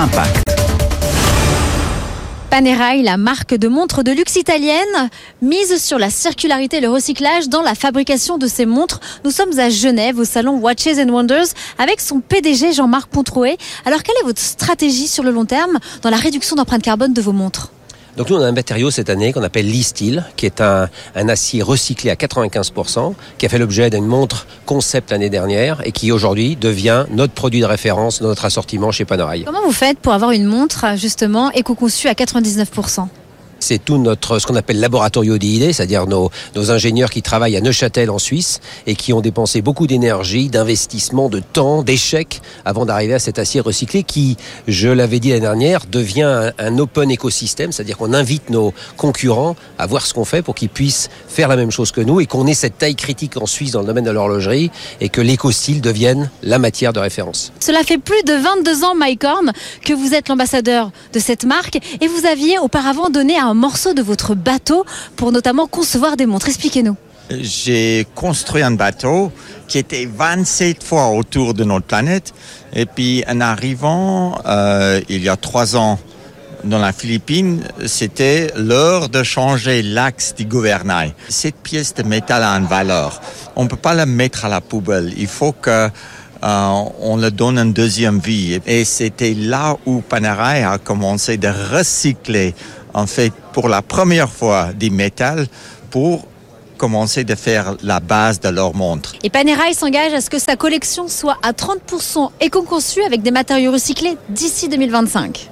Impact. Panerai, la marque de montres de luxe italienne, mise sur la circularité et le recyclage dans la fabrication de ses montres. Nous sommes à Genève au salon Watches and Wonders avec son PDG Jean-Marc Pontroé. Alors quelle est votre stratégie sur le long terme dans la réduction d'empreinte carbone de vos montres? Donc nous, on a un matériau cette année qu'on appelle l'e-steel, qui est un, un, acier recyclé à 95%, qui a fait l'objet d'une montre concept l'année dernière et qui aujourd'hui devient notre produit de référence dans notre assortiment chez Panerai. Comment vous faites pour avoir une montre justement éco-conçue à 99% c'est tout notre ce qu'on appelle laboratorio d'idées, c'est-à-dire nos, nos ingénieurs qui travaillent à Neuchâtel en Suisse et qui ont dépensé beaucoup d'énergie, d'investissement, de temps, d'échecs avant d'arriver à cet acier recyclé qui, je l'avais dit l'année dernière, devient un, un open écosystème, c'est-à-dire qu'on invite nos concurrents à voir ce qu'on fait pour qu'ils puissent faire la même chose que nous et qu'on ait cette taille critique en Suisse dans le domaine de l'horlogerie et que l'éco-style devienne la matière de référence. Cela fait plus de 22 ans, Mike Horn, que vous êtes l'ambassadeur de cette marque et vous aviez auparavant donné un morceau de votre bateau pour notamment concevoir des montres. Expliquez-nous. J'ai construit un bateau qui était 27 fois autour de notre planète. Et puis en arrivant, euh, il y a trois ans, dans la Philippine, c'était l'heure de changer l'axe du gouvernail. Cette pièce de métal a une valeur. On ne peut pas la mettre à la poubelle. Il faut que euh, le donne une deuxième vie. Et c'était là où Panerai a commencé de recycler, en fait, pour la première fois, du métal pour commencer de faire la base de leur montre. Et Panerai s'engage à ce que sa collection soit à 30% éco-conçue avec des matériaux recyclés d'ici 2025.